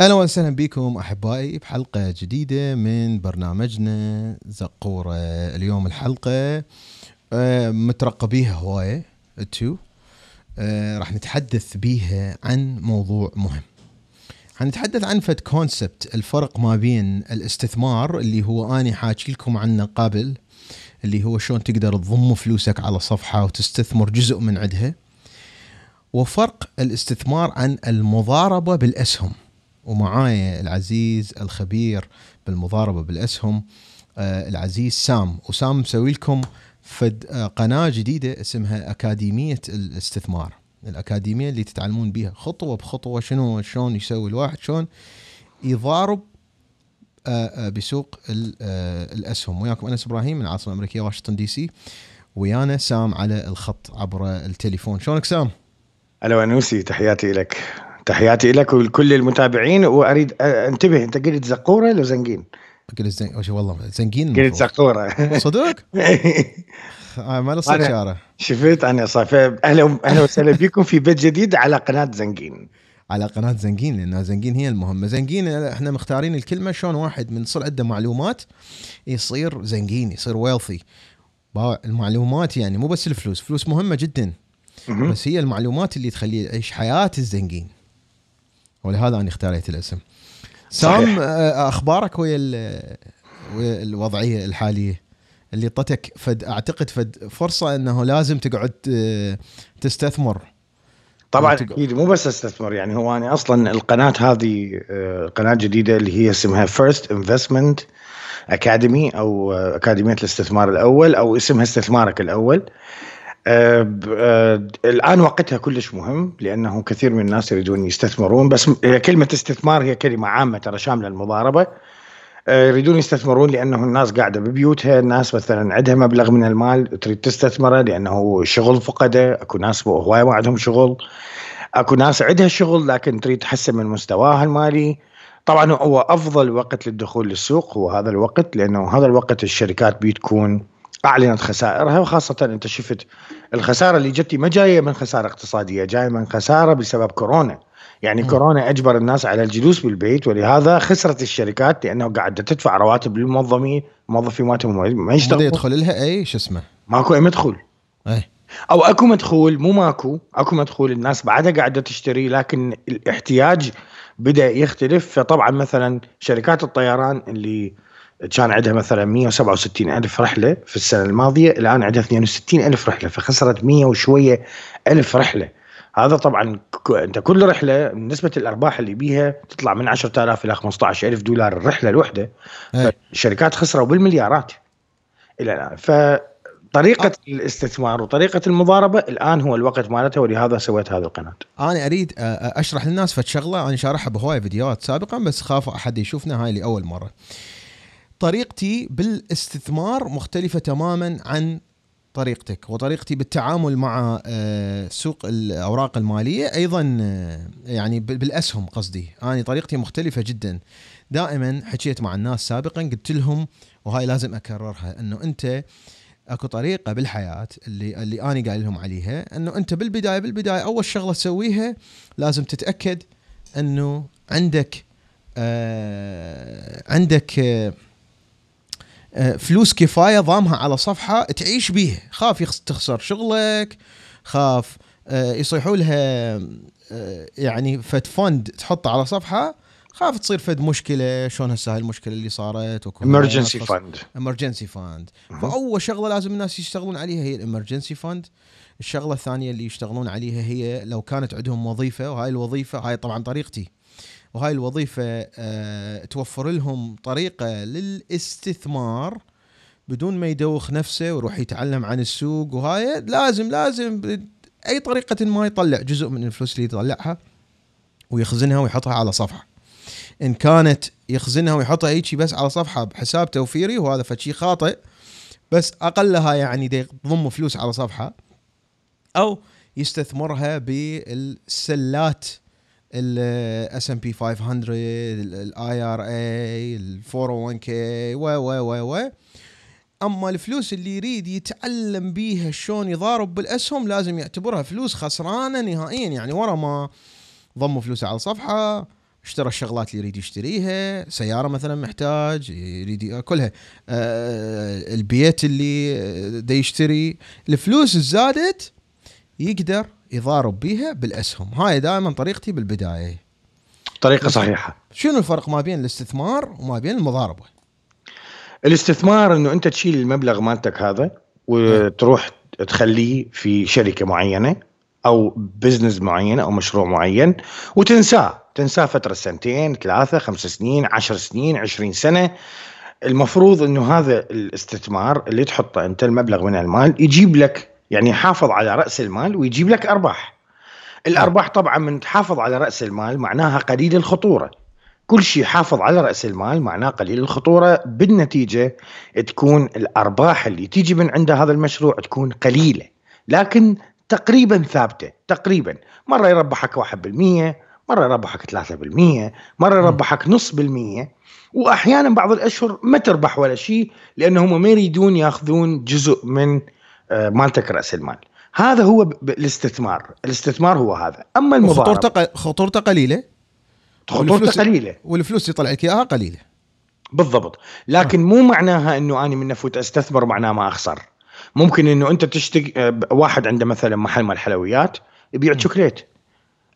أهلا وسهلا بكم أحبائي بحلقة جديدة من برنامجنا زقورة. اليوم الحلقة آه، مترقبيها هواية انتو آه، راح نتحدث بيها عن موضوع مهم. حنتحدث عن فد كونسبت الفرق ما بين الاستثمار اللي هو اني حاكي لكم عنه قبل اللي هو شلون تقدر تضم فلوسك على صفحة وتستثمر جزء من عندها وفرق الاستثمار عن المضاربة بالأسهم. ومعايا العزيز الخبير بالمضاربة بالأسهم آه العزيز سام. وسام مسوي لكم فد آه قناة جديدة اسمها أكاديمية الاستثمار. الأكاديمية اللي تتعلمون بيها خطوة بخطوة شنو شلون يسوي الواحد شلون يضارب آه بسوق ال- الأسهم. وياكم أنس إبراهيم من العاصمة الأمريكية واشنطن دي سي. ويانا سام على الخط عبر التليفون. شلونك سام؟ ألو انوسي تحياتي لك. تحياتي لك ولكل المتابعين وأريد انتبه أنت قلت زقورة لو زنقين قلت زين وش والله زنقين قلت. زقورة. صدق؟ آه ما له شاره شفت أنا صاف أهلا أهلا وسهلا بكم في بيت جديد على قناة زنقين على قناة زنقين لأن زنقين هي المهمة. زنقين إحنا مختارين الكلمة شلون واحد من يصير عنده معلومات يصير زنقين يصير wealthy المعلومات يعني مو بس الفلوس فلوس مهمة جدا. بس هي المعلومات اللي تخليه يعيش حياة الزنقين ولهذا أنا اختاريت الاسم. سام صحيح. آه، أخبارك ويا ال- ويا الوضعية الحالية؟ اللي اعطتك فد أعتقد فد فرصة إنه لازم تقعد آه، تستثمر. طبعا أكيد مو بس استثمر يعني هو أنا أصلا القناة هذه آه، قناة جديدة اللي هي اسمها First Investment اكاديمي أو أكاديمية الاستثمار الأول أو اسمها استثمارك الأول. آه، آه، الآن وقتها كلش مهم لأنه كثير من الناس يريدون يستثمرون بس كلمة استثمار هي كلمة عامة ترى شاملة المضاربة. آه، يريدون يستثمرون لأنه الناس قاعدة ببيوتها الناس مثلا عندها مبلغ من المال تريد تستثمره لأنه شغل فقده أكو ناس هوايه ما عندهم شغل. أكو ناس عندها شغل لكن تريد تحسن من مستواها المالي. طبعا هو أفضل وقت للدخول للسوق هو هذا الوقت لأنه هذا الوقت الشركات بتكون اعلنت خسائرها وخاصة أنت شفت الخسارة اللي جتي ما جاية من خسارة اقتصادية جاية من خسارة بسبب كورونا. يعني مم. كورونا أجبر الناس على الجلوس بالبيت ولهذا خسرت الشركات لأنه قاعدة تدفع رواتب للموظفين موظفين ما يشتغلون. يدخل لها؟ إي شو اسمه؟ ماكو إي مدخول إي. أو أكو مدخول مو ماكو أكو مدخول الناس بعدها قاعدة تشتري لكن الاحتياج بدأ يختلف. فطبعا مثلا شركات الطيران اللي كان عندها مثلا 167 ألف رحلة في السنة الماضية الآن عندها 62 ألف رحلة فخسرت 100 وشوية ألف رحلة. هذا طبعا أنت كل رحلة نسبة الأرباح اللي بيها تطلع من 10000 إلى 15000 دولار الرحلة الوحدة. إيه. فالشركات خسروا بالمليارات. إلى الآن. فطريقة الاستثمار وطريقة المضاربة الآن هو الوقت مالتها ولهذا سويت هذه القناة. أنا أريد أ- أ- أشرح للناس فد شغلة. أنا شارحها بهواي فيديوهات سابقا بس خاف أحد يشوفنا هاي لأول مرة. طريقتي بالاستثمار مختلفة تماما عن طريقتك وطريقتي بالتعامل مع آه، سوق الأوراق المالية. أيضا آه، يعني بال- بالأسهم قصدي. أنا طريقتي مختلفة جدا. دائما حكيت مع الناس سابقا قلت لهم وهاي لازم أكررها إنه أنت أكو طريقة بالحياة اللي اللي أنا قايل لهم عليها إنه أنت بالبداية بالبداية أول شغلة تسويها لازم تتأكد إنه عندك آه عندك آه، فلوس كفاية ضامها على صفحة تعيش بيها خاف تخسر شغلك خاف آه، يصيحوا لها آه، يعني فد فند تحطه على صفحة خاف تصير فد مشكلة شلون هسه هاي المشكلة اللي صارت emergency fund. امرجنسي مهم. فأول شغلة لازم الناس يشتغلون عليها هي الامرجنسي فاند الشغلة الثانية اللي يشتغلون عليها هي لو كانت عندهم وظيفة وهاي الوظيفة هاي طبعا طريقتي. وهاي الوظيفة آه توفر لهم طريقة للاستثمار بدون ما يدوخ نفسه ويروح يتعلم عن السوق. وهاي لازم لازم أي طريقة ما يطلع جزء من الفلوس اللي يطلعها ويخزنها ويحطها على صفحة. إن كانت يخزنها ويحطها هيجي بس على صفحة بحساب توفيري وهذا فشي خاطئ بس أقلها يعني يضم فلوسه على صفحة أو يستثمرها بالسلات. ال S&P 500 ال IRA ال 401k و و و و. أما الفلوس اللي يريد يتعلم بيها شلون يضارب بالاسهم لازم يعتبرها فلوس خسرانة نهائيا. يعني ورا ما ضموا فلوسه على صفحه اشترى الشغلات اللي يريد يشتريها سيارة مثلا محتاج يريد كلها. آه البيت اللي آه، دا يشتري. الفلوس زادت يقدر يضارب بيها بالأسهم. هاي دائما طريقتي بالبداية. طريقة صحيحة. شنو الفرق ما بين الاستثمار وما بين المضاربة؟ الاستثمار إنه أنت تشيل المبلغ مالتك هذا وتروح تخليه في شركة معينة أو بزنس معين أو مشروع معين وتنساه. تنساه فترة سنتين ثلاثة خمس سنين عشر سنين عشرين سنة. المفروض إنه هذا الاستثمار اللي تحطه أنت المبلغ من المال يجيب لك يعني يحافظ على رأس المال ويجيب لك أرباح. الأرباح طبعا من تحافظ على رأس المال معناها قليل الخطورة. كل شيء حافظ على رأس المال معناه قليل الخطورة. بالنتيجة تكون الأرباح اللي تيجي من عند هذا المشروع تكون قليلة لكن تقريبا ثابتة تقريبا. مرة يربحك 1% مرة يربحك 3% مرة يربحك نص بالمية. واحيانا بعض الأشهر ما تربح ولا شيء لأنهم ما يريدون يأخذون جزء من مالتك رأس المال. هذا هو الاستثمار. الاستثمار هو هذا. أما المضاربه خطورته قليلة؟ خطورته والفلوس- قليلة. والفلوس اللي يطلع لك اياها قليلة. بالضبط. لكن مو معناها إنه أنا من افوت أستثمر معناه ما أخسر. ممكن إنه أنت تشتري آه، واحد عنده مثلا محل مال حلويات يبيع شوكليت.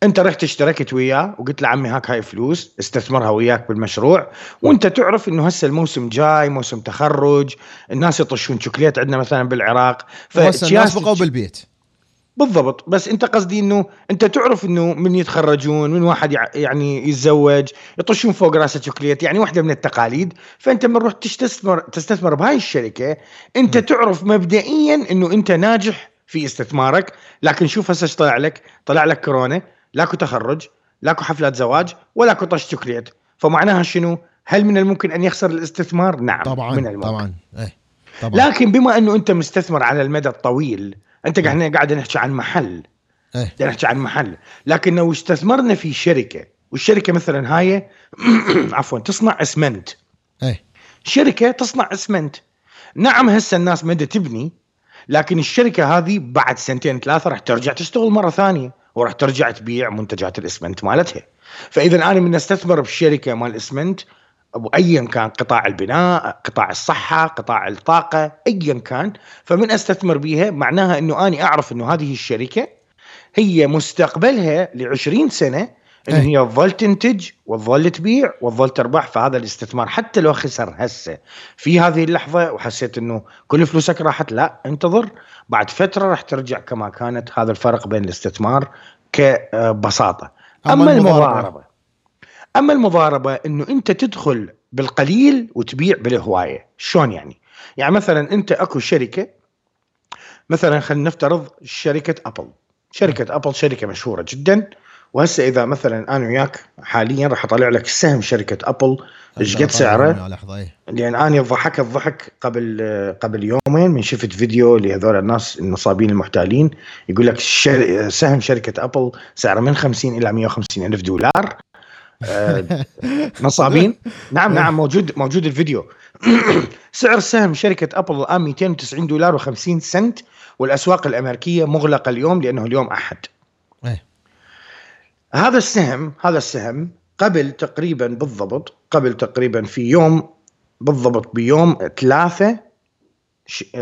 انت رحت اشتركت وياه وقلت له عمي هاك هاي فلوس استثمرها وياك بالمشروع وانت تعرف إنه هسه الموسم جاي موسم تخرج الناس يطشون شوكليت عندنا مثلا بالعراق الناس بقوا بالبيت. بالضبط بس انت قصدي إنه انت تعرف إنه من يتخرجون من واحد يع- يعني يتزوج يطشون فوق راسه شوكليت يعني واحدة من التقاليد فأنت من رحت تستثمر تستثمر بهاي الشركة أنت م. تعرف مبدئيا إنه أنت ناجح في استثمارك لكن شوف هسه إيش طلع لك؟ طلع لك كورونا. لا أكو تخرج لا أكو حفلات زواج ولا أكو طش شوكليت فمعناها شنو؟ هل من الممكن أن يخسر الاستثمار؟ نعم طبعا من الممكن. طبعا. إيه طبعا. لكن بما أنه أنت مستثمر على المدى الطويل أنت قاعد قاعد نحكي عن محل. إيه. نحكي عن محل. لكن لو استثمرنا في شركة والشركة مثلا هاي عفوا تصنع اسمنت. إيه. شركة تصنع اسمنت. نعم هسه الناس مدى تبني لكن الشركة هذه بعد سنتين ثلاثة راح ترجع تشتغل مرة ثانية. وراح ترجع تبيع منتجات الإسمنت مالتها. فإذا أنا من أستثمر بشركه مال إسمنت أو ايا كان قطاع البناء قطاع الصحة قطاع الطاقة ايا كان. فمن أستثمر بيها معناها إنه اني أعرف إنه هذه الشركة هي مستقبلها ل 20 سنة إن أي. هي تظل تنتج وتظل تبيع وتظل تربح. فهذا الاستثمار حتى لو خسر هسه في هذه اللحظة وحسيت إنه كل فلوسك راحت لا انتظر. بعد فترة راح ترجع كما كانت. هذا الفرق بين الاستثمار كبساطة. أما أما المضاربة. المضاربة. أما المضاربة إنه أنت تدخل بالقليل وتبيع بالهواية. شلون يعني؟ يعني مثلا أنت أكو شركة مثلا خلينا نفترض شركة أبل. شركة أبل شركة مشهورة جدا. وهسه إذا مثلا أنا وياك حاليا راح أطلع لك سهم شركة أبل إيش قد سعره؟ لحظة إيه. لأن أنا ضحكت ضحك قبل قبل يومين من شفت فيديو لهذول الناس المصابين المحتالين يقول لك شر... سهم شركة أبل سعره من 50 إلى 150 ألف دولار. آه، نصابين. نعم نعم موجود موجود الفيديو. سعر سهم شركة أبل الآن 290 دولار و50 سنت والأسواق الأمريكية مغلقة اليوم لأنه اليوم أحد. هذا السهم هذا السهم قبل تقريبا بالضبط قبل تقريبا في يوم بالضبط بيوم 3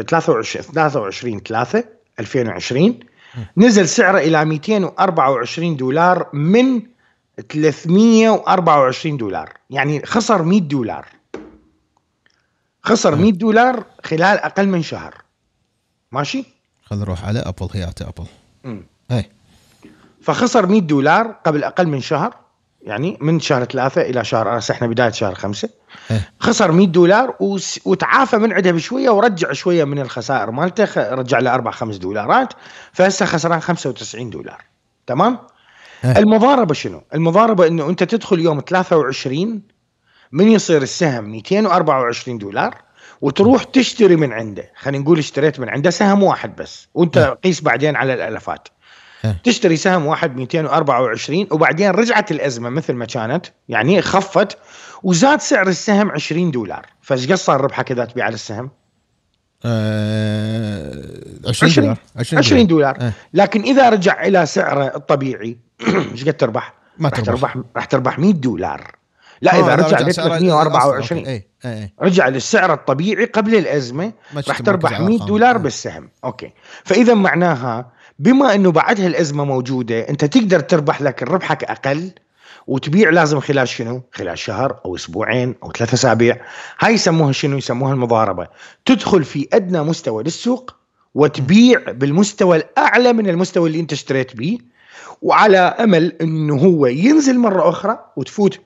23 23 3 2020 نزل سعره إلى 224 دولار من 324 دولار. يعني خسر 100 دولار. خسر 100 دولار خلال أقل من شهر. ماشي؟ خل نروح على أبل. هيات أبل. مم. فخسر 100 دولار قبل أقل من شهر يعني من شهر ثلاثة إلى شهر إحنا بداية شهر خمسة إيه. خسر 100 دولار وتعافى من عندها بشوية ورجع شوية من الخسائر مالته رجع له 4 5 دولارات فهسه خسران 95 دولار تمام إيه. المضاربة شنو المضاربة إنه أنت تدخل يوم 23 من يصير السهم 224 دولار وتروح تشتري من عنده خلينا نقول اشتريت من عنده سهم واحد بس وأنت إيه. قيس بعدين على الالافات إيه. تشتري سهم واحد 224 وبعدين رجعت الأزمة مثل ما كانت يعني خفت وزاد سعر السهم 20 دولار فايش قد صار ربحك إذا تبيع على السهم؟ آه 20 20 دولار 20 دولار إيه. لكن إذا رجع إلى سعره الطبيعي إيش قد تربح؟ ما راح تربح. راح تربح 100 دولار لا آه، اذا رجع ل سعر الأصل. 324 أوكي، أي أي أي رجع للسعر الطبيعي قبل الأزمة راح تربح مركز على 100 الأرقام. دولار آه. بالسهم okay فإذا معناها بما إنه بعدها الازمه موجودة أنت تقدر تربح لكن ربحك أقل وتبيع لازم خلال شنو؟ خلال شهر أو أسبوعين أو ثلاثة أسابيع، هاي يسموها شنو؟ يسموها المضاربة، تدخل في أدنى مستوى للسوق وتبيع بالمستوى الأعلى من المستوى اللي أنت اشتريت به وعلى أمل إنه هو ينزل مرة أخرى وتفوت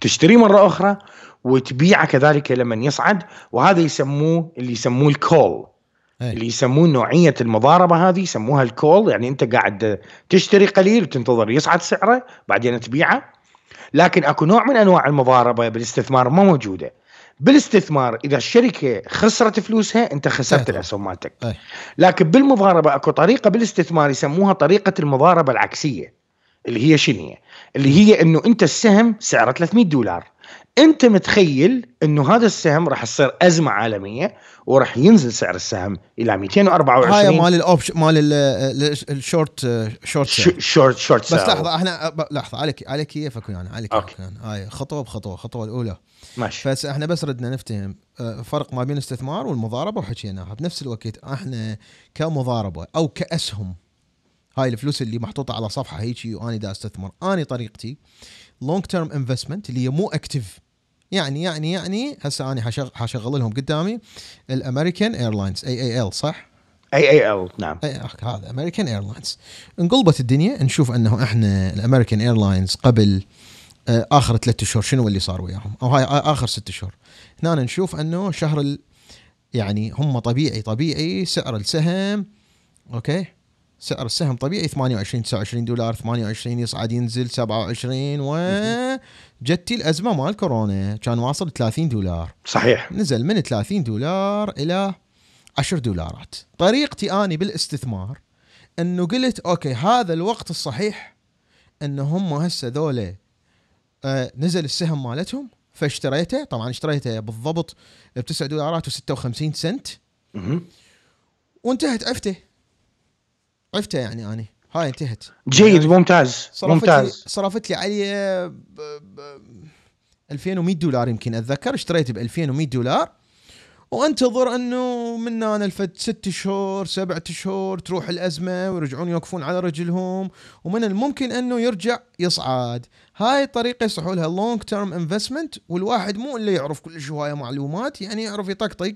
تشتري مرة أخرى وتبيعه كذلك لما يصعد وهذا يسموه اللي يسموه الكول أي. اللي يسموه نوعية المضاربة هذه يسموها الكول يعني أنت قاعد تشتري قليل وتنتظر يصعد سعره بعدين تبيعه لكن أكو نوع من أنواع المضاربة بالاستثمار ما موجودة بالاستثمار إذا الشركة خسرت فلوسها أنت خسرت تهدر. الاسهم مالتك أي. لكن بالمضاربة أكو طريقة بالاستثمار يسموها طريقة المضاربة العكسية اللي هي شنو؟ اللي هي إنه أنت السهم سعره 300 دولار أنت متخيل إنه هذا السهم راح تصير أزمة عالمية وراح ينزل سعر السهم إلى هاي 224 مال ال option مال ال- ال- ال short short. short short بس. لحظة إحنا لحظة عليك عليك كيفك ويانا عليك ويانا. هاي خطوة بخطوة الخطوه الأولى. ماشي. بس إحنا بس ردنا نفتهم آه، فرق ما بين الاستثمار والمضاربة وحكيناها. بنفس الوقت إحنا كمضاربة أو كأسهم هاي الفلوس اللي محطوطة على صفحة هيجي وأنا دا أستثمر اني طريقتي. long term investment اللي هي مو active يعني يعني يعني هسه أنا حشغ- حشغل لهم قدامي ال American Airlines AAL صح؟ AAL نعم. أخ- هذا American Airlines انقلبت الدنيا نشوف أنه إحنا ال American Airlines قبل آه، آخر ثلاثة شهور شنو اللي صار وياهم؟ أو هاي آخر ست شهور هنا نشوف أنه شهر ال يعني هم طبيعي طبيعي سعر السهم okay؟ سعر السهم طبيعي 28 29 دولار 28 يصعد ينزل 27 وإجتي الأزمة مال كورونا كان واصل 30 دولار. صحيح. نزل من 30 دولار إلى 10 دولارات. طريقتي أني بالاستثمار إنه قلت okay هذا الوقت الصحيح إن هم هسه ذولا آه نزل السهم مالتهم فاشتريته طبعا اشتريته بالضبط ب 9 دولارات و56 سنت. وانتهت عفته. عفته يعني اني هاي انتهت. جيد ممتاز صرفت لي ممتاز. صرفت لي عليه ب... ب... 2100 دولار يمكن أتذكر. اشتريت ب 2100 دولار. وانتظر إنه من أنا الفد ست شهور سبعة شهور تروح الأزمة ويرجعون يوقفون على رجلهم. ومن الممكن إنه يرجع يصعد. هاي الطريقة يصيحوا لها long term investment والواحد مو إلا يعرف كل شوية معلومات يعني يعرف يطقطق.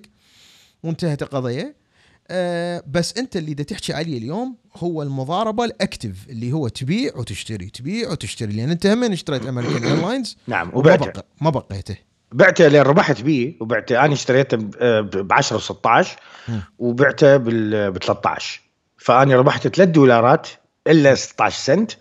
وانتهت القضية. أه بس انت اللي دا تحكي عليه اليوم هو المضاربة ال active اللي هو تبيع وتشتري تبيع وتشتري. لأن أنت هم اشتريت American Airlines نعم وبعته. بق... ما بقيته. بعته لين ربحت بيه وبعته. أنا اشتريته ب 10 و16 مم. وبعته ب 13 فأنا ربحت 3 دولارات إلا 16 سنت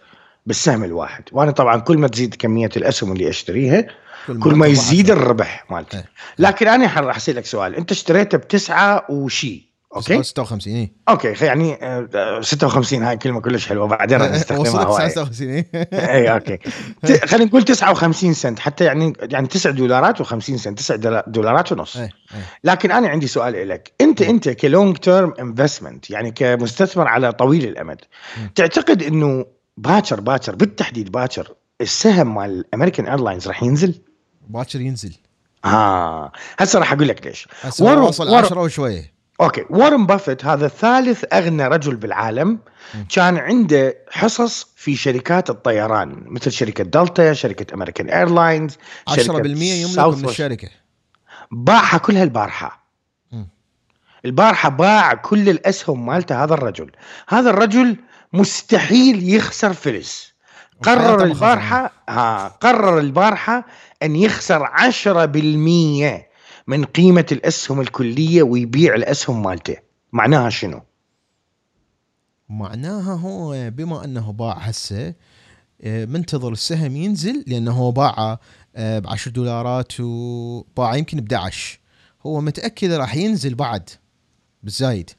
بالسهم الواحد. وأنا طبعا كل ما تزيد كمية الأسهم اللي أشتريها كل ما تطلع يزيد. الربح مالتي. إيه. لكن أنا راح اسالك سؤال. أنت اشتريته بتسعة وشي. أوكي. 56 اي أوكي يعني آه، 56 هاي كلمة كلش حلوة بعدين راح نستخدمها وصلت هواي 59 اي اي أوكي. خلينا نقول 59 سنت حتى يعني يعني 9 دولارات و50 سنت 9 دولا- دولارات ونص. إي، إي. لكن أنا عندي سؤال لك أنت أنت ك long term investment يعني كمستثمر على طويل الأمد. تعتقد إنه باكر باكر بالتحديد باكر السهم مال ال American Airlines راح ينزل؟ باكر ينزل. آه. هسه راح أقول لك ليش. هسه وصل ورا- 10 وشوية. أوكي وارن بافيت هذا ثالث أغنى رجل بالعالم. كان عنده حصص في شركات الطيران مثل شركة دلتا شركة American Airlines 10% يملك من الشركة باعها كلها البارحة. البارحة باع كل الأسهم مالته هذا الرجل هذا الرجل مستحيل يخسر فلس قرر. البارحة ها قرر البارحة أن يخسر 10% من قيمة الأسهم الكلية ويبيع الأسهم مالته. معناها شنو؟ معناها هو بما أنه باع هسه آه، منتظر السهم ينزل لأنه هو باعه ب 10 دولارات وباعه يمكن ب 11 هو متأكد راح ينزل بعد بالزايد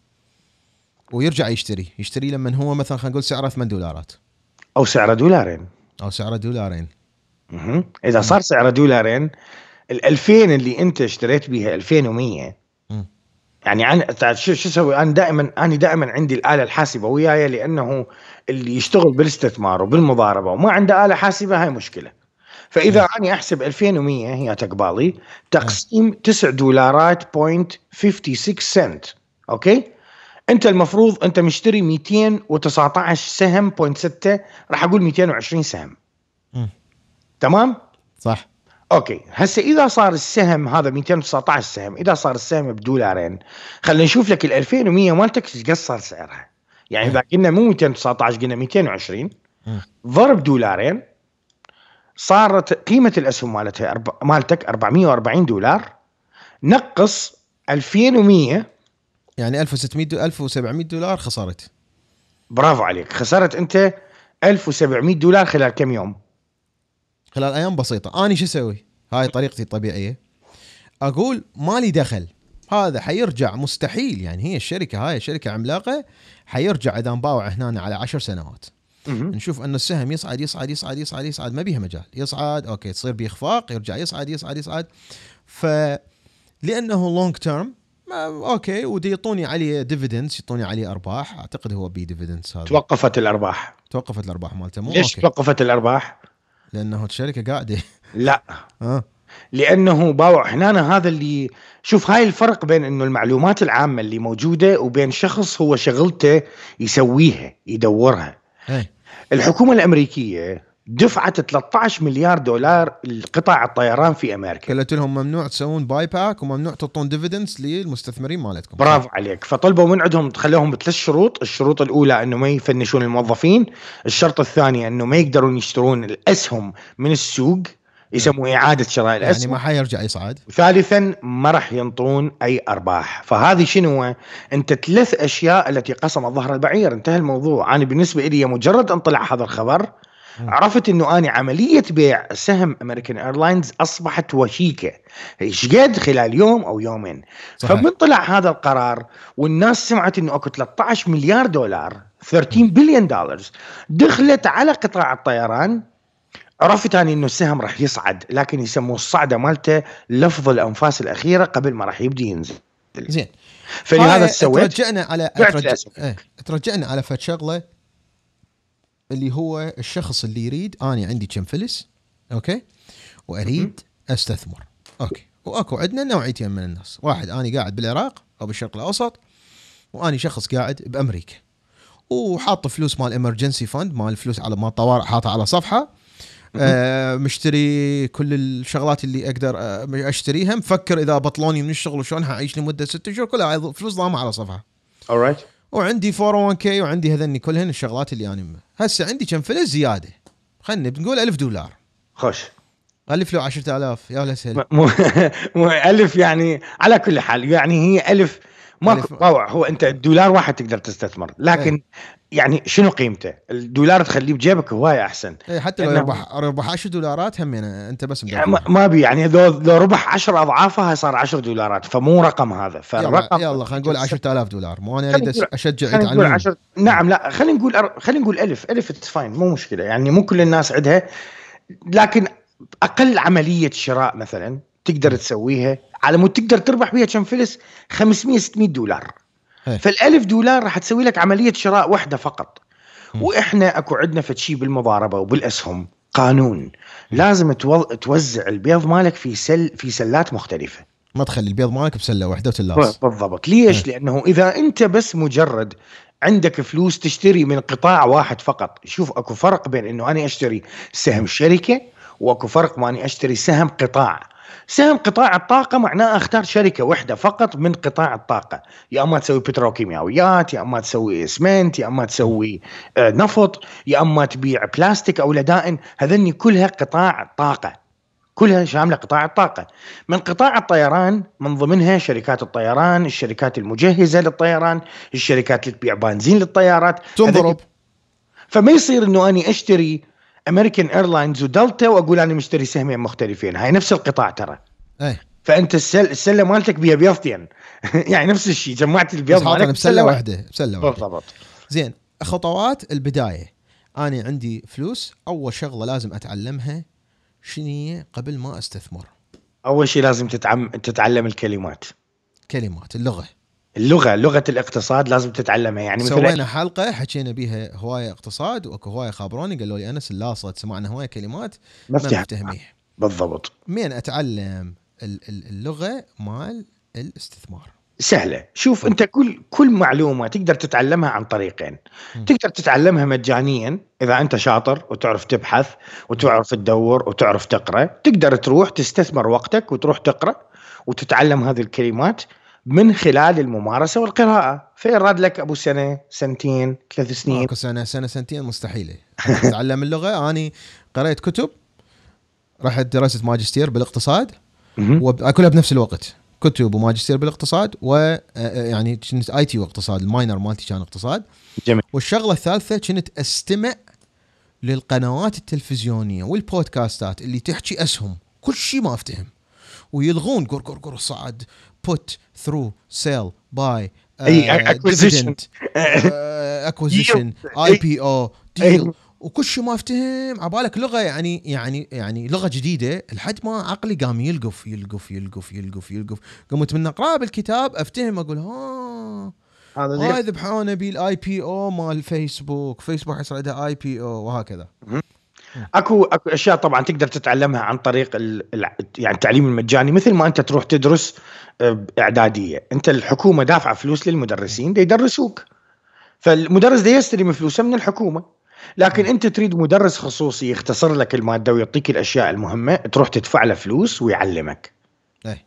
ويرجع يشتري. يشتري لما هو مثلا خلينا نقول سعره 8 دولارات. أو سعره دولارين. أو سعره دولارين. مهم. إذا صار سعره دولارين ال 2000 اللي انت اشتريت بيها 2100 مم. يعني أنا شو شو أسوي؟ أنا دائما أنا دائما عندي الآلة الحاسبة وياي لأنه اللي يشتغل بالاستثمار وبالمضاربة وما عنده آلة حاسبة هاي مشكلة. فإذا أنا أحسب 2100 هي تقبالي تقسيم 9 دولارات point 56 سنت أوكي؟ أنت المفروض أنت مشتري 219 سهم point 6 راح أقول 220 سهم. مم. تمام؟ صح. أوكي. هسه إذا صار السهم هذا 219 سهم إذا صار السهم بدولارين خلينا نشوف لك ال 2100 مالتك إيش قد صار سعرها. يعني إذا قلنا مو 219 قلنا 220 مم. ضرب دولارين صارت قيمة الأسهم مالتها مالتك 440 دولار. نقص 2100 يعني 1600 دو 1700 دولار خسرت. برافو عليك. خسرت أنت 1700 دولار خلال كم يوم؟ خلال أيام بسيطة. أنا شو أسوي؟ هاي طريقتي الطبيعية. أقول مالي دخل. هذا حيرجع مستحيل. يعني هي الشركة هاي شركة عملاقة حيرجع إذا مباوع هنا على عشر سنوات. نشوف أن السهم يصعد يصعد يصعد يصعد يصعد. ما بيها مجال. يصعد أوكي تصير بإخفاق يرجع يصعد يصعد يصعد. ف لأنه long term أوكي ودي يعطوني عليه dividends يعطوني عليه أرباح. أعتقد هو بي dividends هذا. توقفت الأرباح. توقفت الأرباح مالته مو ليش أوكي. توقفت الأرباح؟ لأنه الشركة قاعدة. لا. ها لأنه باوع هنا هذا اللي شوف هاي الفرق بين إنه المعلومات العامة اللي موجودة وبين شخص هو شغلته يسويها يدورها. هي الحكومة الأمريكية دفعت 13 مليار دولار لقطاع الطيران في أمريكا. قلت لهم ممنوع تسوون buy back وممنوع تعطون dividends للمستثمرين مالتكم. برافو عليك. فطلبوا من عندهم خلوهم بثلاث شروط. الشروط الأولى إنه ما يفنشون الموظفين. الشرط الثاني إنه ما يقدرون يشترون الأسهم من السوق. يسموه إعادة شراء يعني الأسهم. ما حيرجع يصعد. ثالثا ما راح ينطون أي أرباح. فهذه شنو؟ أنت ثلاث أشياء التي قسمت ظهر البعير. انتهى الموضوع. أنا بالنسبة لي مجرد أن طلع هذا الخبر. عرفت إنه أنا عملية بيع سهم American Airlines أصبحت وشيكة. إيش قد خلال يوم أو يومين. صحيح. فمن طلع هذا القرار والناس سمعت إنه أكو 13 مليار دولار 13 بليون دولار دخلت على قطاع الطيران. عرفت اني إنه السهم راح يصعد لكن يسموه الصعده مالته لفظ الأنفاس الأخيرة قبل ما راح يبدي ينزل. زين. فلهذا سويت. ترجعنا على. إيه. ترجعنا على فد شغلة اللي هو الشخص اللي يريد اني عندي كم فلس أوكي؟ وأريد أستثمر. أوكي. وأكو عندنا نوعيتين من الناس. واحد اني قاعد بالعراق أو بالشرق الأوسط واني شخص قاعد بأمريكا. وحاط فلوس مال emergency fund مال الفلوس على مال طوارئ حاطها على صفحة. آه مشتري كل الشغلات اللي أقدر آه أشتريها. مفكر إذا بطلوني من الشغل وشلون حعيش لمده ست شهور كلها فلوس ضامة على صفحة. Alright وعندي 401k وعندي هذني كلهن الشغلات اللي أنا هسه عندي كم فلس زيادة. خلني بنقول 1000 دولار. خوش. ألف له 10000 يا ولا سهل. مو مو ألف يعني على كل حال يعني هي ألف ما ألف. طوع هو انت دولار واحد تقدر تستثمر لكن يعني شنو قيمته؟ الدولار تخليه بجيبك هوايه أحسن. إيه حتى لو يربح ربح 10 دولارات هم يعني أنت بس يعني ما- بي يعني لو لو ربح 10 اضعافها صار 10 دولارات فمو رقم هذا يلا, فالرقم يلا خلينا نقول 10000 دولار. مو أنا أريد أشجع خلينا نقول يتعلمون. 10 نعم لا خلينا نقول أر... خلينا نقول 1000 1000 it's fine مو مشكلة. يعني مو كل الناس عندها لكن أقل عملية شراء مثلا تقدر تسويها على مود تقدر تربح بها كم فلس 500 600 دولار. إيه. فالألف دولار راح تسوي لك عملية شراء واحدة فقط. مم. وإحنا أكو عندنا فد شي بالمضاربة وبالأسهم قانون. لازم تو... توزع البيض مالك في سل في سلات مختلفة. ما تخلي البيض مالك بسلة واحدة وخلاص. بالضبط. ليش؟ إيه. لأنه إذا أنت بس مجرد عندك فلوس تشتري من قطاع واحد فقط. شوف أكو فرق بين إنه أنا أشتري سهم شركة وأكو فرق ما اني أشتري سهم قطاع. سهم قطاع الطاقة معناه أختار شركة واحدة فقط من قطاع الطاقة. يا أما تسوي بتروكيماويات يا أما تسوي اسمنت يا أما تسوي آه، نفط يا أما تبيع بلاستيك أو لدائن. هذني كلها قطاع طاقة كلها شاملة قطاع الطاقة. من قطاع الطيران من ضمنها شركات الطيران الشركات المجهزة للطيران الشركات اللي تبيع بنزين للطيارات. تنضرب فما يصير إنه أني أشتري American Airlines ودلتا وأقول أنا مشتري سهمين مختلفين. هاي نفس القطاع ترى. إيه فأنت السل السلة مالتك بيها بيضتين. يعني نفس الشيء جمعت البيض مالك بسلة واحدة بسلة واحدة. بالضبط. زين خطوات البداية. أنا عندي فلوس أول شغلة لازم أتعلمها شنو قبل ما أستثمر. أول شيء لازم تتعم... تتعلم الكلمات. كلمات اللغة. اللغة لغة الاقتصاد لازم تتعلمها. يعني مثلا سوينا حلقة حكينا بيها هواية اقتصاد وأكو هواية خابروني قالوا لي انس اللاصت سمعنا هواية كلمات ما نفتهميه بالضبط. مين أتعلم ال- ال- اللغة مال الاستثمار؟ سهلة. شوف أنت كل كل معلومة تقدر تتعلمها عن طريقين. م. تقدر تتعلمها مجانيا إذا أنت شاطر وتعرف تبحث وتعرف تدور وتعرف تقرأ تقدر تروح تستثمر وقتك وتروح تقرأ وتتعلم هذه الكلمات. من خلال الممارسة والقراءة. فيراد لك أبو سنة سنتين ثلاث سنين. سنة سنة سنتين مستحيلة. حتى تتعلم اللغة. أني قريت كتب رحت درست ماجستير بالاقتصاد مهم. وكلها بنفس الوقت. كتب وماجستير بالاقتصاد و يعني كنت IT واقتصاد ال minor مالتي كان اقتصاد. جميل. والشغلة الثالثة كنت أستمع للقنوات التلفزيونية والبودكاستات اللي تحكي أسهم. كل شيء ما أفتهم. ويلغون قر قر قر صعد put through sell buy أي، acquisition. acquisition Yield. IPO. deal وكل شيء ما افتهم عبالك لغة يعني يعني يعني لغة جديدة لحد ما عقلي قام يلقف يلقف يلقف يلقف يلقف. قمت من اقرا بالكتاب أفتهم أقول ها هذا ذبحونا بال IPO مال فيسبوك فيسبوك يصير عندها IPO وهكذا. أكو أكو أشياء طبعا تقدر تتعلمها عن طريق ال... يعني التعليم المجاني. مثل ما أنت تروح تدرس إعدادية. أنت الحكومة دافعة فلوس للمدرسين دي يدرسوك فالمدرس ده يستلم فلوسه من الحكومة. لكن أنت تريد مدرس خصوصي يختصر لك المادة ويعطيك الأشياء المهمة تروح تدفع له فلوس ويعلمك. أي.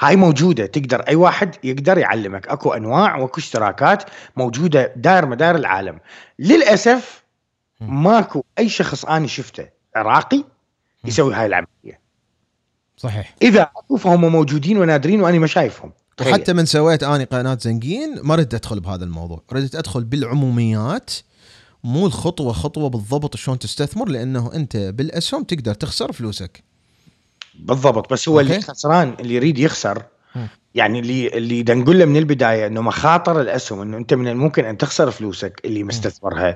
هاي موجودة تقدر أي واحد يقدر يعلمك. أكو أنواع وأكو اشتراكات موجودة داير مدار العالم. للأسف ماكو أي شخص أنا شفته عراقي يسوي هاي العملية. صحيح. إذا اكو فهم موجودين ونادرين وأنا ما شايفهم. وحتى من سويت آني قناة زنقين ما ردت أدخل بهذا الموضوع. ردت أدخل بالعموميات مو الخطوة خطوة بالضبط شلون تستثمر لأنه أنت بالأسهم تقدر تخسر فلوسك. بالضبط بس هو اللي. خسران اللي يريد يخسر. يعني اللي اللي نقول له من البداية إنه مخاطر الأسهم إنه أنت من الممكن أن تخسر فلوسك اللي مستثمرها.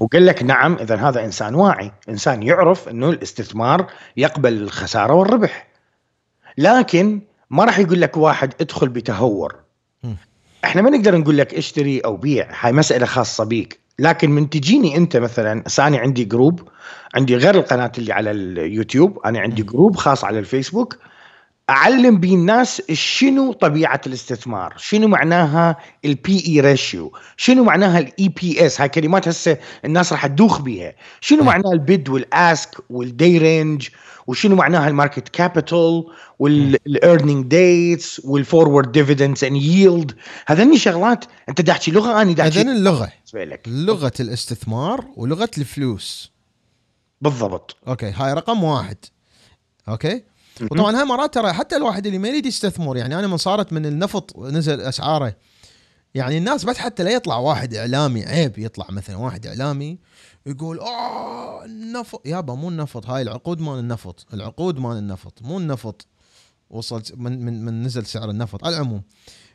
وقال لك نعم إذا هذا إنسان واعي. إنسان يعرف إنه الاستثمار يقبل الخسارة والربح. لكن ما راح يقول لك واحد ادخل بتهور. إحنا ما نقدر نقول لك اشتري أو بيع هاي مسألة خاصة بيك لكن من تجيني انت مثلا أنا عندي group عندي غير القناة اللي على اليوتيوب أنا عندي. group خاص على الفيسبوك أعلم بيه الناس شنو طبيعة الاستثمار؟ شنو معناها ال P/E ratio شنو معناها ال EPS هاي كلمات هسه الناس راح تدوخ بيها. شنو مم. معناها ال bid وال ask وال day range وشنو معناها ال market capital وال earning dates وال forward dividends and yield هذني شغلات أنت تحكي لغة أنا دا اذن احكي اللغة. لغة الاستثمار ولغة الفلوس. بالضبط. okay هاي رقم واحد. okay؟ وطبعا هاي مرات ترى حتى الواحد اللي ما يريد يستثمر يعني أنا من صارت من النفط نزل أسعاره. يعني الناس بس حتى لا يطلع واحد إعلامي عيب يطلع مثلا واحد إعلامي يقول آه النفط. يابا مو النفط هاي العقود مال النفط العقود مال النفط مو النفط. وصل من من من نزل سعر النفط على العموم.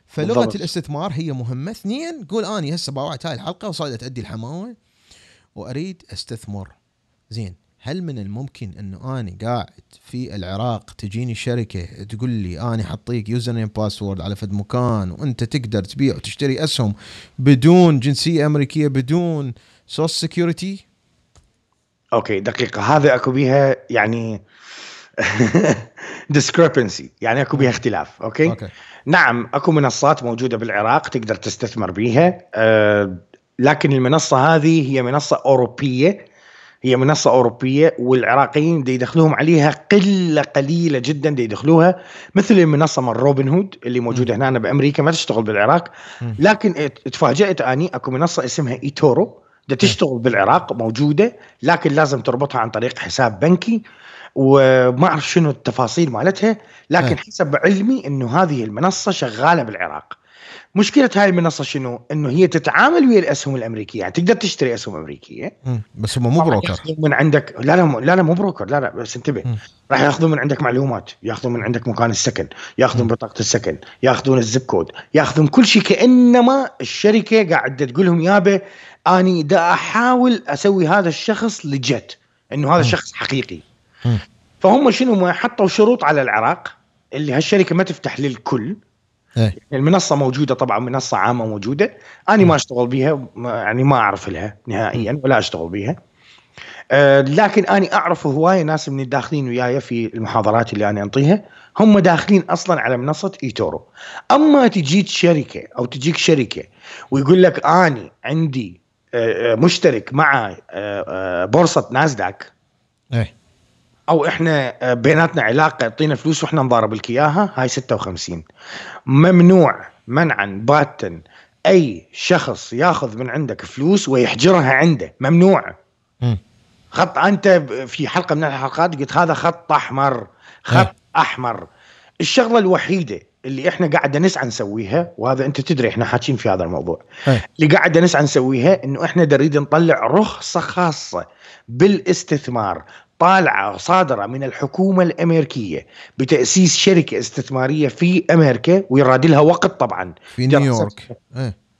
فلغة بالضبط. الاستثمار هي مهمة. اثنين قول أني هسه باوعت هاي الحلقة وصايده أدي الحماوة وأريد أستثمر. زين. هل من الممكن أنه أني قاعد في العراق تجيني شركة تقول لي أني حطيك username password على فد مكان وأنت تقدر تبيع وتشتري أسهم بدون جنسية أمريكية بدون social security okay دقيقة. هذا أكو بيها يعني discrepancy. يعني أكو بيها اختلاف. okay؟ okay. نعم أكو منصات موجودة بالعراق تقدر تستثمر بيها. أه لكن المنصة هذه هي منصة أوروبية. هي منصة أوروبية والعراقيين دي يدخلوهم عليها قلة قليلة جدا دي يدخلوها مثل المنصة مال روبن هود اللي موجودة هنا بأمريكا ما تشتغل بالعراق. لكن تفاجأت أني أكو منصة اسمها إيتورو ده تشتغل بالعراق موجودة لكن لازم تربطها عن طريق حساب بنكي. وما أعرف شنو التفاصيل مالتها لكن إيه. حسب علمي إنه هذه المنصة شغالة بالعراق. مشكلة هاي المنصة شنو؟ إنه هي تتعامل ويا الأسهم الأمريكية. يعني تقدر تشتري أسهم أمريكية. بس هم مو بروكر. من عندك لا لا لا لا مو بروكر. لا لا بس انتبه. راح ياخذون من عندك معلومات. ياخذون من عندك مكان السكن. ياخذون. بطاقة السكن. ياخذون الزب كود. ياخذون كل شيء كأنما الشركة قاعدة تقول لهم يابا أني دا أحاول أسوي هذا الشخص لجت إنه هذا. شخص حقيقي. فهم شنو؟ ما حطوا شروط على العراق اللي هالشركة ما تفتح للكل. إيه. المنصة موجودة طبعا منصة عامة موجودة. أنا ما أشتغل بيها ما- يعني ما أعرف لها نهائيا ولا أشتغل بيها. آه، لكن أنا أعرف هواية ناس من الداخلين وياي في المحاضرات اللي أنا أنطيها. هم داخلين أصلا على منصة إيتورو. أما تجيك شركة أو تجيك شركة ويقول لك اني عندي آه، آه، مشترك مع آه، بورصة ناسداك. إيه. أو إحنا آه، بيناتنا علاقة يعطينا فلوس وإحنا نضارب لك إياها هاي 56 ممنوع منعا باتا أي شخص ياخذ من عندك فلوس ويحجرها عنده ممنوع مم. خط أنت في حلقة من الحلقات قلت هذا خط أحمر خط إيه. أحمر الشغلة الوحيدة اللي إحنا قاعدة نسعى نسويها وهذا أنت تدري إحنا حاكين في هذا الموضوع. إيه. اللي قاعدة نسعى نسويها إنه إحنا نريد نطلع رخصة خاصة بالاستثمار طالعة صادرة من الحكومة الأمريكية بتأسيس شركة استثمارية في أمريكا ويراد لها وقت طبعا. في نيويورك.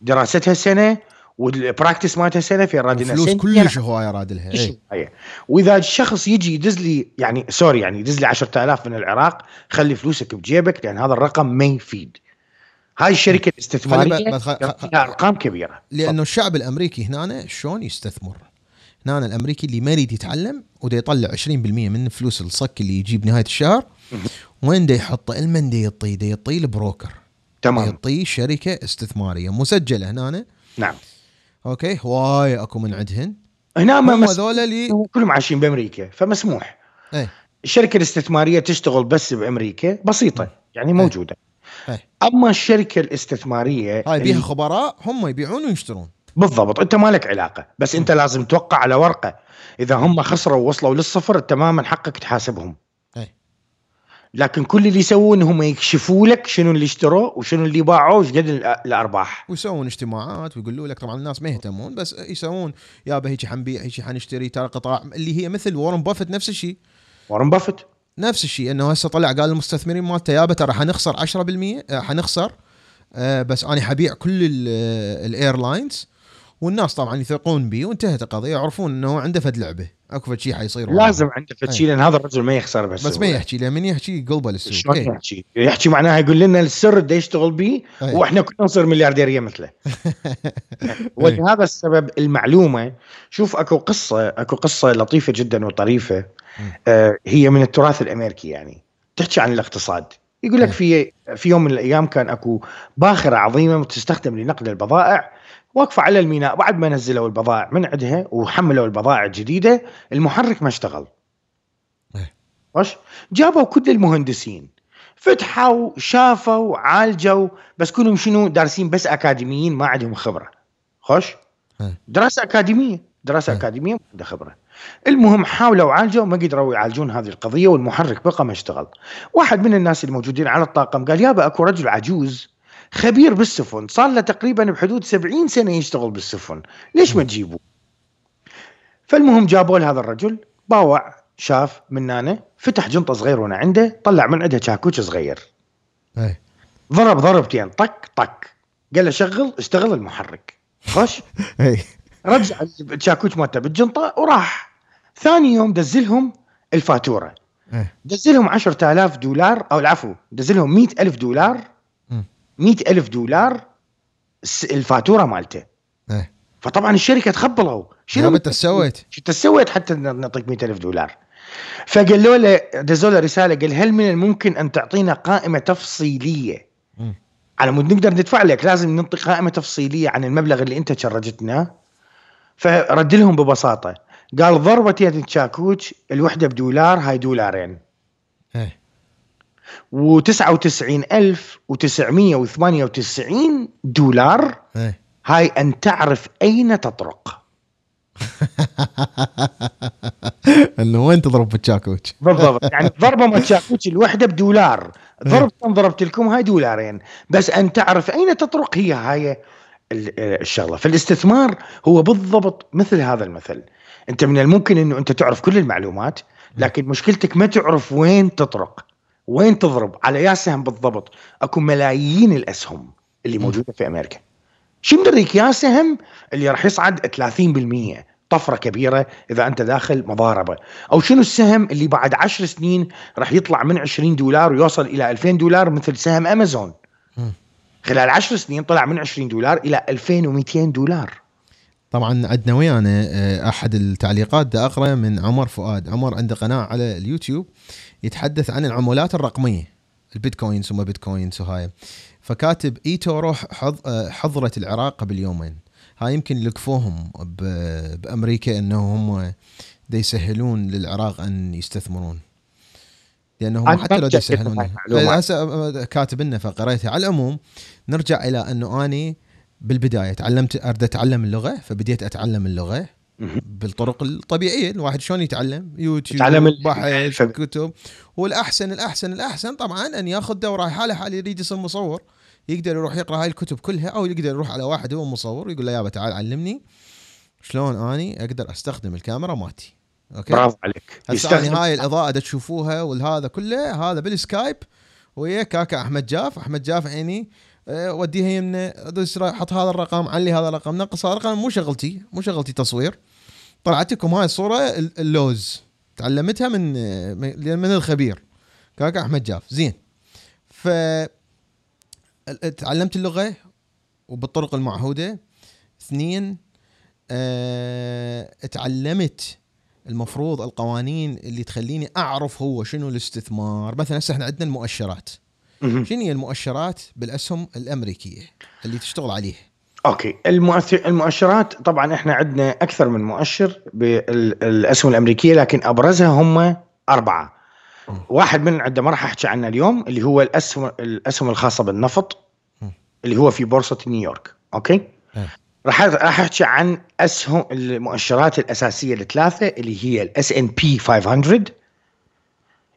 دراستها سنة وال practice مالتها سنة في راد فلوس. كلش هواية راد لها كل إيه. وإذا الشخص يجي يدز لي يعني sorry يعني يدز لي 10000 من العراق خلي فلوسك بجيبك لأن هذا الرقم ما يفيد هاي الشركة الاستثمارية خ- فيها أرقام كبيرة لأنه الشعب الأمريكي هنا شلون يستثمر؟ هنا الأمريكي اللي ما يريد يتعلم ودا يطلع 20% من فلوس الصك اللي يجيب نهاية الشهر وين دا يحطه؟ إلمن دا يعطيه؟ دا يعطيه ال broker تمام يعطيه شركة استثمارية مسجلة هنا نعم okay. هواي أكو من عندهن. هنا ما مس... هذول اللي كلهم عايشين بأمريكا فمسموح. إيه. الشركة الاستثمارية تشتغل بس بأمريكا بسيطة يعني موجودة. إيه. أما الشركة الاستثمارية هاي بيها خبراء هم يبيعون ويشترون. بالضبط. أنت ما لك علاقة بس أنت لازم توقع على ورقة. إذا هم خسروا ووصلوا للصفر تماما حقك تحاسبهم. لكن كل اللي يسوون هم يكشفوا لك شنو اللي اشتروه وشنو اللي باعوه وش قد الأرباح. ويسوون اجتماعات ويقولوا لك طبعا الناس ما يهتمون بس يسوون يابا هيك حنبيع هيك حنشتري ترى قطاع اللي هي مثل وارن بافت نفس الشيء. وارن بافت نفس الشيء إنه هسه طلع قال المستثمرين مالته يابا ترى حنخسر 10% آه، حنخسر آه، بس أنا حبيع كل ال airlines. والناس طبعا يثقون بي وانتهت القضية يعرفون إنه عنده فد لعبة. أكو فد شيء حيصير. لازم عنده فد شي لأن هذا الرجل ما يخسر بس بس ما يحكي له من يحكي قلبه للسوق. شلون إيه. يحكي؟ يحكي معناها يقول لنا السر ده يشتغل أي. وإحنا كلنا نصير مليارديريه مثله. ولهذا السبب المعلومة شوف أكو قصة أكو قصة لطيفة جدا وطريفة. آه هي من التراث الأمريكي يعني. تحكي عن الاقتصاد. يقول لك في في يوم من الأيام كان أكو باخرة عظيمة تستخدم لنقل البضائع واقفة على الميناء بعد ما نزلوا البضائع من عندها وحملوا البضائع الجديدة المحرك ما اشتغل. إيه. وش؟ جابوا كل المهندسين. فتحوا شافوا عالجوا بس كلهم شنو؟ دارسين بس أكاديميين ما عندهم خبرة. خوش؟ إيه. دراسة أكاديمية. دراسة إيه. أكاديمية ما عنده خبرة. المهم حاولوا عالجوا ما قدروا يعالجون هذه القضية والمحرك بقى ما اشتغل. واحد من الناس الموجودين على الطاقم قال يابا أكو رجل عجوز خبير بالسفن. صار له تقريبا بحدود 70 سنة يشتغل بالسفن. ليش ما تجيبوه فالمهم جابوا لهذا الرجل باوع شاف من هنا فتح جنطة صغيرونه عنده طلع من عندها شاكوش صغير. إيه. ضرب ضربتين طق طق. قال له شغل اشتغل المحرك. خش إيه. رجع الشاكوش مالته بالجنطة وراح. ثاني يوم دزلهم الفاتورة. إيه. دزلهم 10000 دولار أو العفو دزلهم 100000 دولار مم. 100000 دولار الفاتورة مالته. إيه. فطبعا الشركة تخبلوا شنو انت سويت؟ شو انت سويت حتى نعطيك 100000 دولار. فقالوا له دزوا له رسالة قال هل من الممكن أن تعطينا قائمة تفصيلية. على مود نقدر ندفع لك لازم نعطي قائمة تفصيلية عن المبلغ اللي انت charge تنا فرد لهم ببساطة. قال ضربه يد الشاكوش الوحدة بدولار هاي دولارين. إيه. و99998 دولار. إيه. هاي أن تعرف أين تطرق. إنه وين تضرب بالشاكوتش؟ بالضبط. يعني الضربه ما تشاكوش الوحدة بدولار. ضربه ضربت لكم هاي دولارين. بس أن تعرف أين تطرق هي هاي ال- الشغلة. فالاستثمار هو بالضبط مثل هذا المثل. أنت من الممكن إنه أنت تعرف كل المعلومات لكن مشكلتك ما تعرف وين تطرق. وين تضرب؟ على يا سهم بالضبط. أكو ملايين الأسهم اللي موجودة في أمريكا. شو مدريك يا سهم اللي راح يصعد 30% طفرة كبيرة إذا أنت داخل مضاربة. أو شنو السهم اللي بعد عشر سنين راح يطلع من 20 دولار ويوصل إلى 2000 دولار مثل سهم أمازون. خلال 10 سنين طلع من 20 دولار إلى 2200 دولار. طبعا عندنا ويانا آه، أحد التعليقات دا اقرا من عمر فؤاد. عمر عنده قناة على اليوتيوب. يتحدث عن العملات الرقمية البيتكوينز وما بيتكوينز وهاي. فكاتب إيتو روح حض حضرت العراق قبل يومين هاي يمكن لكفوهم ب- بأمريكا إنهم هم يسهلون للعراق أن يستثمرون. لأنهم أنا حتى لو يسهلون. هسه كاتب لنا فقريتها. على العموم نرجع إلى أنه اني بالبداية تعلمت أريد أتعلم اللغة فبديت أتعلم اللغة. بالطرق الطبيعية الواحد شلون يتعلم؟ يوتيوب يتعلم بحث كتب. والأحسن الأحسن الأحسن طبعا أن ياخذ دورة حاله حال يريد يصير مصور يقدر يروح يقرأ هاي الكتب كلها أو يقدر يروح على واحد هو مصور ويقول له يابا تعال علمني شلون أني أقدر أستخدم الكاميرا مالتي. okay؟ برافو عليك. هسه هاي الإضاءة تشوفوها والهذا كله هذا بالسكايب ويا كاكا أحمد جاف. أحمد جاف عيني وديها يمنا حط هذا الرقم علي هذا الرقم. نقص هذا الرقم مو شغلتي مو شغلتي تصوير. طلعت لكم هاي الصورة ال- اللوز. تعلمتها من آه، من الخبير. كاكا أحمد جاف. زين. ف تعلمت اللغة وبالطرق المعهودة. اثنين أه تعلمت المفروض القوانين اللي تخليني أعرف هو شنو الاستثمار. مثلا هسه إحنا عندنا المؤشرات. شنو هي المؤشرات بالأسهم الأمريكية اللي تشتغل عليه okay المؤثر المؤشرات طبعا إحنا عندنا أكثر من مؤشر بالأسهم الأمريكية لكن أبرزها هم أربعة. واحد من عندنا ما راح أحكي عنه اليوم اللي هو الاسهم الأسهم الخاصة بالنفط. اللي هو في بورصة نيويورك okay إيه. راح راح أحكي عن اسهم المؤشرات الأساسية الثلاثه اللي هي ال S&P 500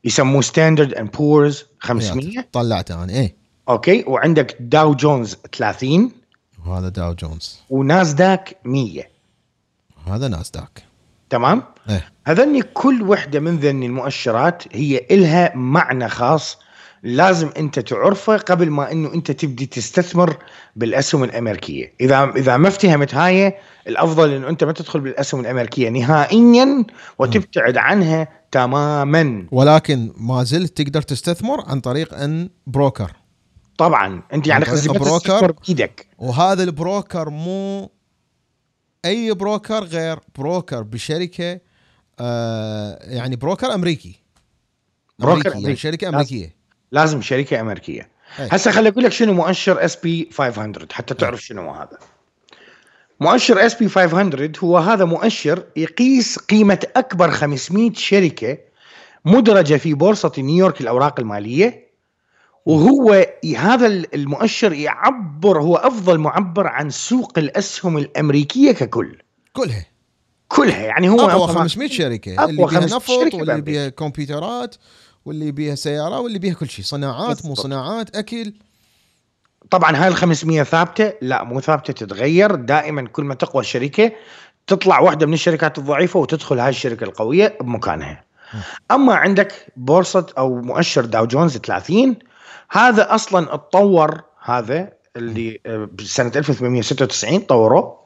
يسموه Standard and Poor's 500 طلعته أنا إيه. okay وعندك داو جونز 30 وهذا داو جونز وناسداك 100 هذا ناسداك. تمام؟ إيه. هذني كل وحدة من ذني المؤشرات هي إلها معنى خاص لازم أنت تعرفه قبل ما إنه أنت تبدي تستثمر بالأسهم الأمريكية إذا إذا ما افتهمت هاي الأفضل إنه أنت ما تدخل بالأسهم الأمريكية نهائيا وتبتعد عنها تماما ولكن ما زلت تقدر تستثمر عن طريق أن بروكر طبعا أنت يعني broker. بإيدك وهذا ال broker مو أي broker غير broker بشركة آه يعني broker أمريكي broker أمريكي يعني. شركة لازم. أمريكية لازم شركة أمريكية. هسه خلي أقول لك شنو مؤشر S&P 500 حتى تعرف شنو هذا. مؤشر S&P 500 هو هذا مؤشر يقيس قيمة أكبر 500 شركة مدرجة في بورصة نيويورك الأوراق المالية وهو هذا المؤشر يعبر هو أفضل معبر عن سوق الأسهم الأمريكية ككل. كلها. كلها يعني هو أقوى أفضل- 500 شركة. أقوى اللي بيها 500 نفط واللي. بيها كمبيوترات. واللي بيها سيارات واللي بيها كل شيء صناعات مو. صناعات أكل. طبعا هاي ال 500 ثابتة لا مو ثابتة تتغير دائما كل ما تقوى الشركة تطلع واحدة من الشركات الضعيفة وتدخل هاي الشركة القوية بمكانها. أما عندك بورصة أو مؤشر داو جونز 30 هذا أصلا اتطور هذا اللي آه، بسنة 1896 طوروه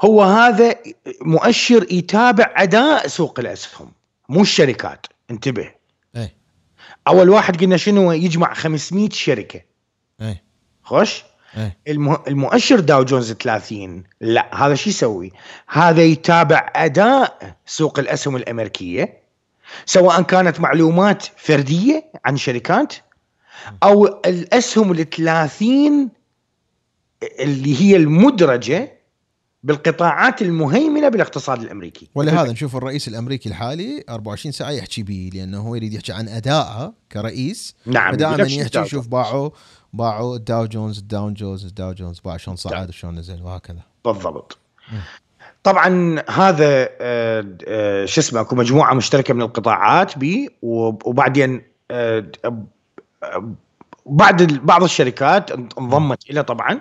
هو هذا مؤشر يتابع أداء سوق الأسهم مو الشركات. انتبه. أول واحد قلنا شنو؟ يجمع 500 شركة. إيه. خوش؟ المه... المؤشر داو جونز 30 لا هذا شو يسوي؟ هذا يتابع أداء سوق الأسهم الأمريكية سواء كانت معلومات فردية عن شركات أو الأسهم ال 30 اللي هي المدرجة بالقطاعات المهيمنة بالاقتصاد الأمريكي. ولهذا نشوف الرئيس الأمريكي الحالي 24 ساعة يحكي به لأنه هو يريد يحكي عن ادائه كرئيس. نعم شو يحكي داو شوف جونز. باوعوا باوعوا الداو جونز الداو جونز الداو جونز باوع شلون صعد وشلون نزل وهكذا. بالضبط. طبعا هذا آه، آه، شو اسمه أكو مجموعة مشتركة من القطاعات بي وب- وبعدين آه، بعد بعض الشركات انضمت إلى طبعا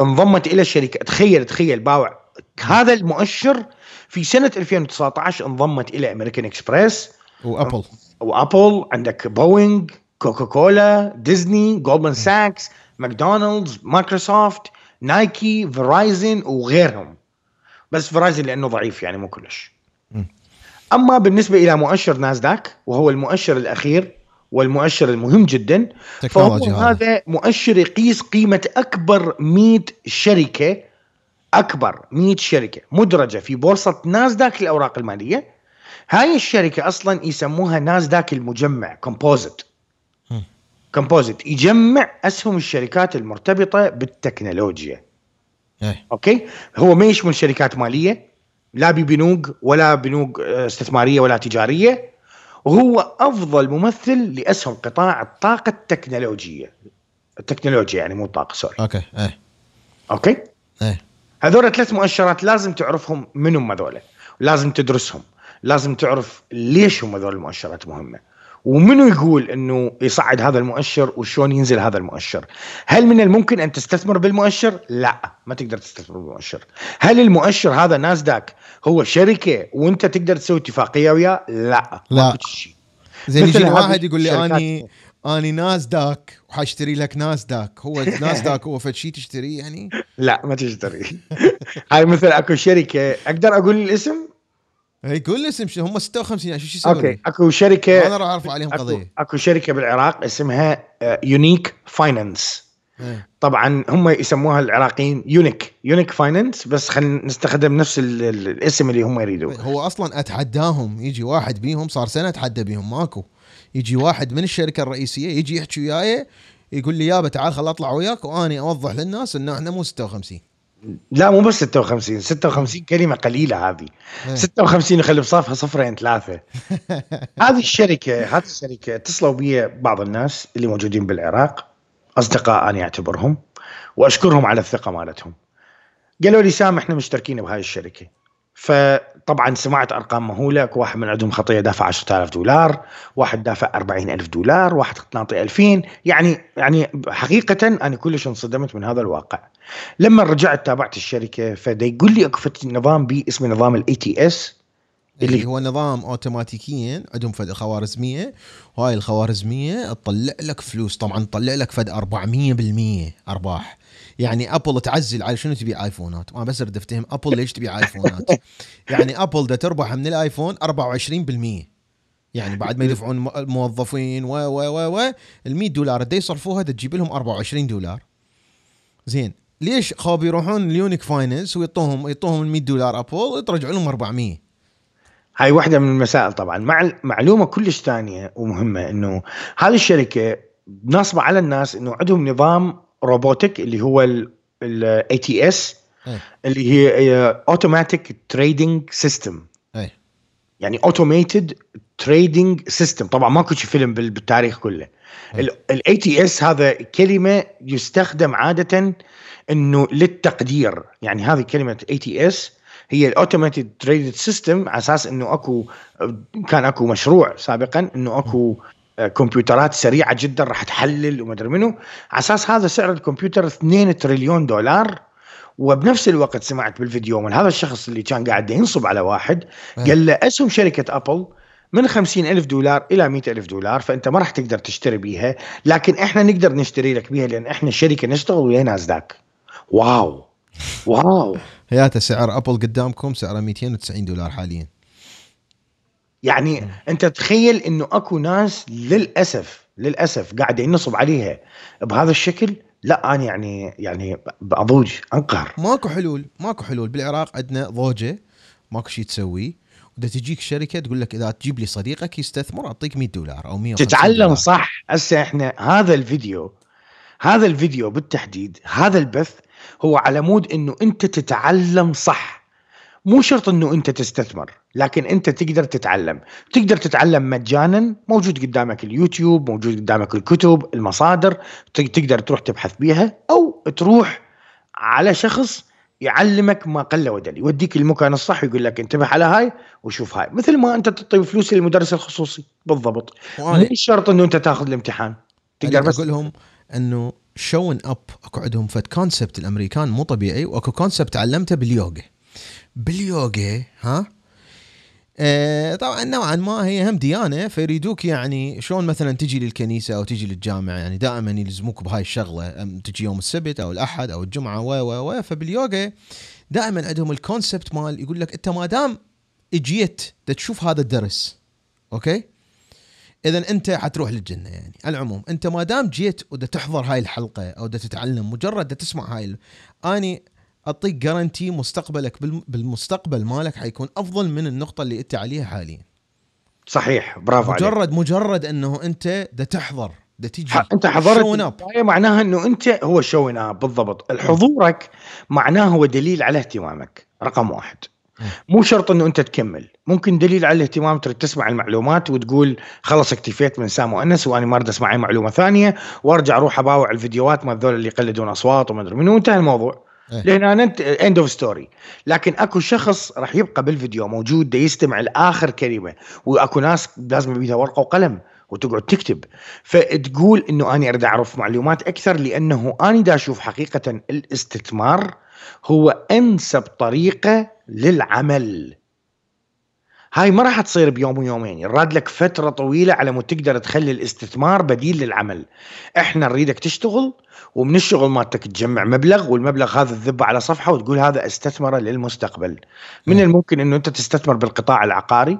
انضمت إلى الشركة. تخيل تخيل باوع. هذا المؤشر في سنة 2019 انضمت إلى American Express و Apple و Apple عندك بوينغ كوكا كولا ديزني جولدمان ساكس ماكدونالدز مايكروسوفت نايكي Verizon وغيرهم بس Verizon لأنه ضعيف يعني مو كلش. أما بالنسبة إلى مؤشر ناسداك وهو المؤشر الأخير والمؤشر المهم جدا فهو هذا مؤشر يقيس قيمة أكبر 100 شركة أكبر 100 شركة مدرجة في بورصة ناسداك الأوراق المالية. هاي الشركة أصلا يسموها ناسداك المجمع composite. composite يجمع أسهم الشركات المرتبطة بالتكنولوجيا. إيه. okay؟ هو ما يشمل شركات مالية لا ببنوك ولا بنوك آه، استثمارية ولا تجارية. وهو أفضل ممثل لأسهم قطاع الطاقة التكنولوجية. التكنولوجيا يعني مو الطاقه sorry okay إيه. okay؟ إيه. هذول ثلاث مؤشرات لازم تعرفهم من هم هذول. لازم تدرسهم. لازم تعرف ليش هم هذول المؤشرات مهمة. ومنو يقول إنه يصعد هذا المؤشر وشلون ينزل هذا المؤشر؟ هل من الممكن أن تستثمر بالمؤشر؟ لا ما تقدر تستثمر بالمؤشر. هل المؤشر هذا ناسداك هو شركة وأنت تقدر تسوي اتفاقية وياه؟ لا لا. زين يجي واحد يقول لي اني أني ناسداك وحاشتري لك ناسداك. هو ناسداك هو فد شيء تشتريه يعني؟ لا ما تشتري. هاي مثل أكو شركة أقدر أقول الاسم؟ اي قول لي اسم هم 56 يعني شو شو يسوي؟ okay؟ أكو شركه أنا راح أرفع عليهم اكو, قضية. أكو شركة بالعراق اسمها Unique Finance إيه. طبعا هم يسموها العراقيين Unique Unique Finance بس خلينا نستخدم نفس ال- ال- الاسم اللي هم يريدوه. هو أصلا أتحداهم. يجي واحد بيهم صار سنة أتحدى بيهم ماكو. يجي واحد من الشركة الرئيسية يجي يحكي وياي يقول لي يابا تعال خل أطلع وياك وأني أوضح للناس إنه إحنا مو 56 لا مو بس 56 56 كلمة قليلة هذه. إيه. 56 يخلي بصافها صفرين ثلاثة. هذه الشركة هذه الشركة اتصلوا بي بعض الناس اللي موجودين بالعراق أصدقاء أنا اعتبرهم وأشكرهم على الثقة مالتهم. قالوا لي سام إحنا مشتركين بهاي الشركة. فطبعا سمعت أرقام مهوله واحد من عندهم خطيه دافع 10000 دولار واحد دافع 40000 دولار واحد ناطي 2000 يعني يعني حقيقه أنا كلش انصدمت من هذا الواقع. لما رجعت تابعت الشركة فدا يقول لي اكو فد نظام بي اسمه نظام ال ATS اللي- هو نظام أوتوماتيكيا عندهم فد خوارزمية. وهاي الخوارزمية تطلع لك فلوس. طبعا تطلع لك فد 400% أرباح. يعني Apple تعزل على شنو تبيع آيفونات؟ أنا بس أريد أفتهم Apple ليش تبيع آيفونات؟ يعني Apple دا تربح من الآيفون 24% يعني بعد ما يدفعون الموظفين و و و و ال 100 دولار دا يصرفوها دا تجيب لهم 24 دولار. زين. ليش خوب يروحون ال Unique Finance ويعطوهم يعطوهم ال 100 دولار Apple ويترجعوا لهم 400 هاي واحدة من المسائل طبعا. مع معلومة كلش ثانية ومهمة إنه هذه الشركة ناصبة على الناس إنه عندهم نظام robotic اللي هو ال ATS. اللي هي automatic trading system يعني automated trading system طبعا ماكو شي فيلم بال- بالتاريخ كله. ال ATS هذا كلمة يستخدم عاده إنه للتقدير. يعني هذه كلمة ATS هي ال automated trading system على أساس إنه أكو كان أكو مشروع سابقا إنه أكو آه، كمبيوترات سريعة جدا راح تحلل وما أدري منو. على أساس هذا سعر الكمبيوتر 2 تريليون دولار. وبنفس الوقت سمعت بالفيديو من هذا الشخص اللي كان قاعد ينصب على واحد أه. قال له اسهم شركة Apple من خمسين ألف دولار إلى مئة ألف دولار فأنت ما راح تقدر تشتري بيها لكن إحنا نقدر نشتري لك بيها لأن إحنا شركة نشتغل ويا ناسداك wow. wow. هياته سعر أبل قدامكم سعره 290 دولار حاليا. يعني أنت تخيل إنه أكو ناس للأسف للأسف قاعد ينصب عليها. بهذا الشكل لا أنا يعني يعني بأضوج أنقهر. ماكو حلول ماكو حلول. بالعراق عندنا ضوجة ماكو شيء تسويه ودا تجيك شركة تقول لك إذا تجيب لي صديقك يستثمر أعطيك 100 دولار أو 150 تتعلم دولار. صح. هسه إحنا هذا الفيديو هذا الفيديو بالتحديد هذا البث هو على مود إنه أنت تتعلم صح. مو شرط إنه أنت تستثمر لكن أنت تقدر تتعلم. تقدر تتعلم مجانا موجود قدامك اليوتيوب موجود قدامك الكتب المصادر تقدر تروح تبحث بيها أو تروح على شخص يعلمك ما قل ودل يوديك المكان الصح ويقول لك انتبه على هاي وشوف هاي مثل ما أنت تعطي فلوس للمدرس الخصوصي. بالضبط. مو شرط إنه أنت تاخذ الامتحان. تقدر بس أقول لهم إنه شلون اب أكو عندهم فد concept الأمريكان مو طبيعي وأكو concept تعلمته باليوغا. باليوغا ها؟ آه طبعا نوعا ما هي هم ديانة فيريدوك يعني شلون مثلا تجي للكنيسة أو تجي للجامع يعني دائما يلزموك بهاي الشغلة تجي يوم السبت أو الأحد أو الجمعة و و و فباليوغا دائما عندهم ال concept مال يقول لك أنت ما دام إجيت تشوف هذا الدرس okay؟ اذا أنت حتروح للجنة يعني. على العموم أنت ما دام جيت ودا تحضر هاي الحلقة أو دا تتعلم مجرد دا تسمع هاي أني أعطيك guarantee مستقبلك بالم- بالمستقبل مالك حيكون أفضل من النقطة اللي أنت عليها حاليا. صحيح برافو عليك. مجرد مجرد أنه أنت دا تحضر دا تجي. أنت حضرت معناها أنه أنت هو showing up بالضبط. الحضورك معناه هو دليل على اهتمامك رقم واحد. مو شرط أنه أنت تكمل. ممكن دليل على الاهتمام تريد تسمع المعلومات وتقول خلص اكتفيت من سام وانس وأنا ما أريد أسمع أي معلومة ثانية وأرجع أروح أباوع الفيديوهات مال ذول اللي يقلدون أصوات وما أدري منو انتهى الموضوع. إيه. لأن أنا انت end of story لكن أكو شخص راح يبقى بالفيديو موجود دا يستمع لآخر كلمة وأكو ناس لازم بيدها ورقة وقلم وتقعد تكتب. فتقول إنه أنا أريد أعرف معلومات أكثر لأنه أنا دا أشوف حقيقة الاستثمار هو أنسب طريقة للعمل. هاي ما راح تصير بيوم ويومين يراد لك فترة طويلة على مود تقدر تخلي الاستثمار بديل للعمل. إحنا نريدك تشتغل ومن الشغل مالتك تجمع مبلغ والمبلغ هذا تذبه على صفحة وتقول هذا استثمره للمستقبل. من مم. الممكن إنه أنت تستثمر بالقطاع العقاري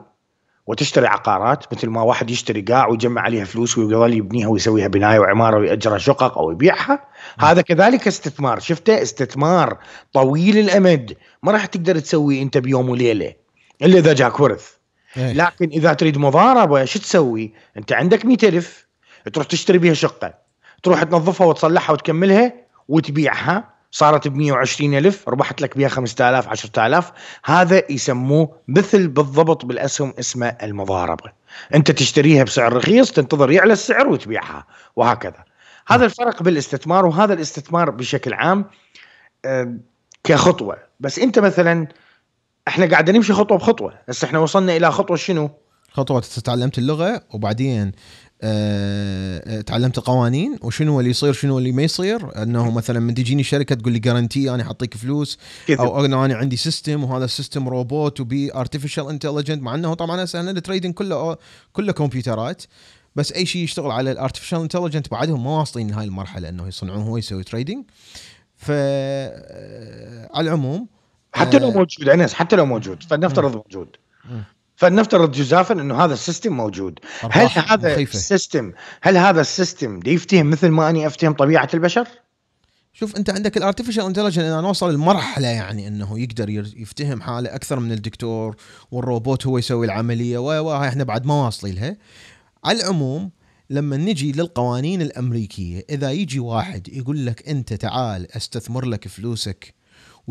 وتشتري عقارات مثل ما واحد يشتري قاع ويجمع عليها فلوس ويظل يبنيها ويسويها بناية وعمارة ويأجرها شقق أو يبيعها. هذا كذلك استثمار. شفته؟ استثمار طويل الأمد. ما راح تقدر تسويه أنت بيوم وليلة. إلا إذا جاك ورث. إيه. لكن إذا تريد مضاربة شو تسوي؟ أنت عندك 100000 تروح تشتري بها شقة تروح تنظفها وتصلحها وتكملها وتبيعها. صارت ب 120000 ربحت لك بها 5000 10000 هذا يسموه مثل بالضبط بالأسهم اسمه المضاربة. أنت تشتريها بسعر رخيص تنتظر يعلى السعر وتبيعها وهكذا. هذا الفرق بالاستثمار وهذا الاستثمار بشكل عام آه، كخطوة. بس أنت مثلا إحنا قاعدين نمشي خطوة بخطوة. هسه إحنا وصلنا إلى خطوة شنو؟ خطوة تعلمت اللغة وبعدين آه، آه، تعلمت القوانين وشنو اللي يصير شنو اللي ما يصير. إنه مثلا من تجيني شركة تقول لي guarantee أنا حاعطيك فلوس أو أنا أنا عندي system وهذا ال system روبوت وبي artificial intelligence مع إنه طبعا هسه ال trading كله كله كمبيوترات بس أي شيء يشتغل على ال artificial intelligence بعدهم ما واصلين لهاي المرحلة إنه يصنعون هو يسوي trading ف آه، على العموم حتى لو آه، موجود انس حتى لو موجود فلنفترض موجود. فلنفترض جزافا إنه هذا ال system موجود هل هذا مخيفة. ال system هل هذا ال system يفتهم مثل ما أني أفتهم طبيعة البشر؟ شوف أنت عندك ال artificial intelligence اذا نوصل لمرحلة يعني إنه يقدر يفتهم حاله أكثر من الدكتور والروبوت هو يسوي العملية و إحنا بعد ما واصلين لها على العموم لما نجي للقوانين الأمريكية إذا يجي واحد يقول لك أنت تعال أستثمر لك فلوسك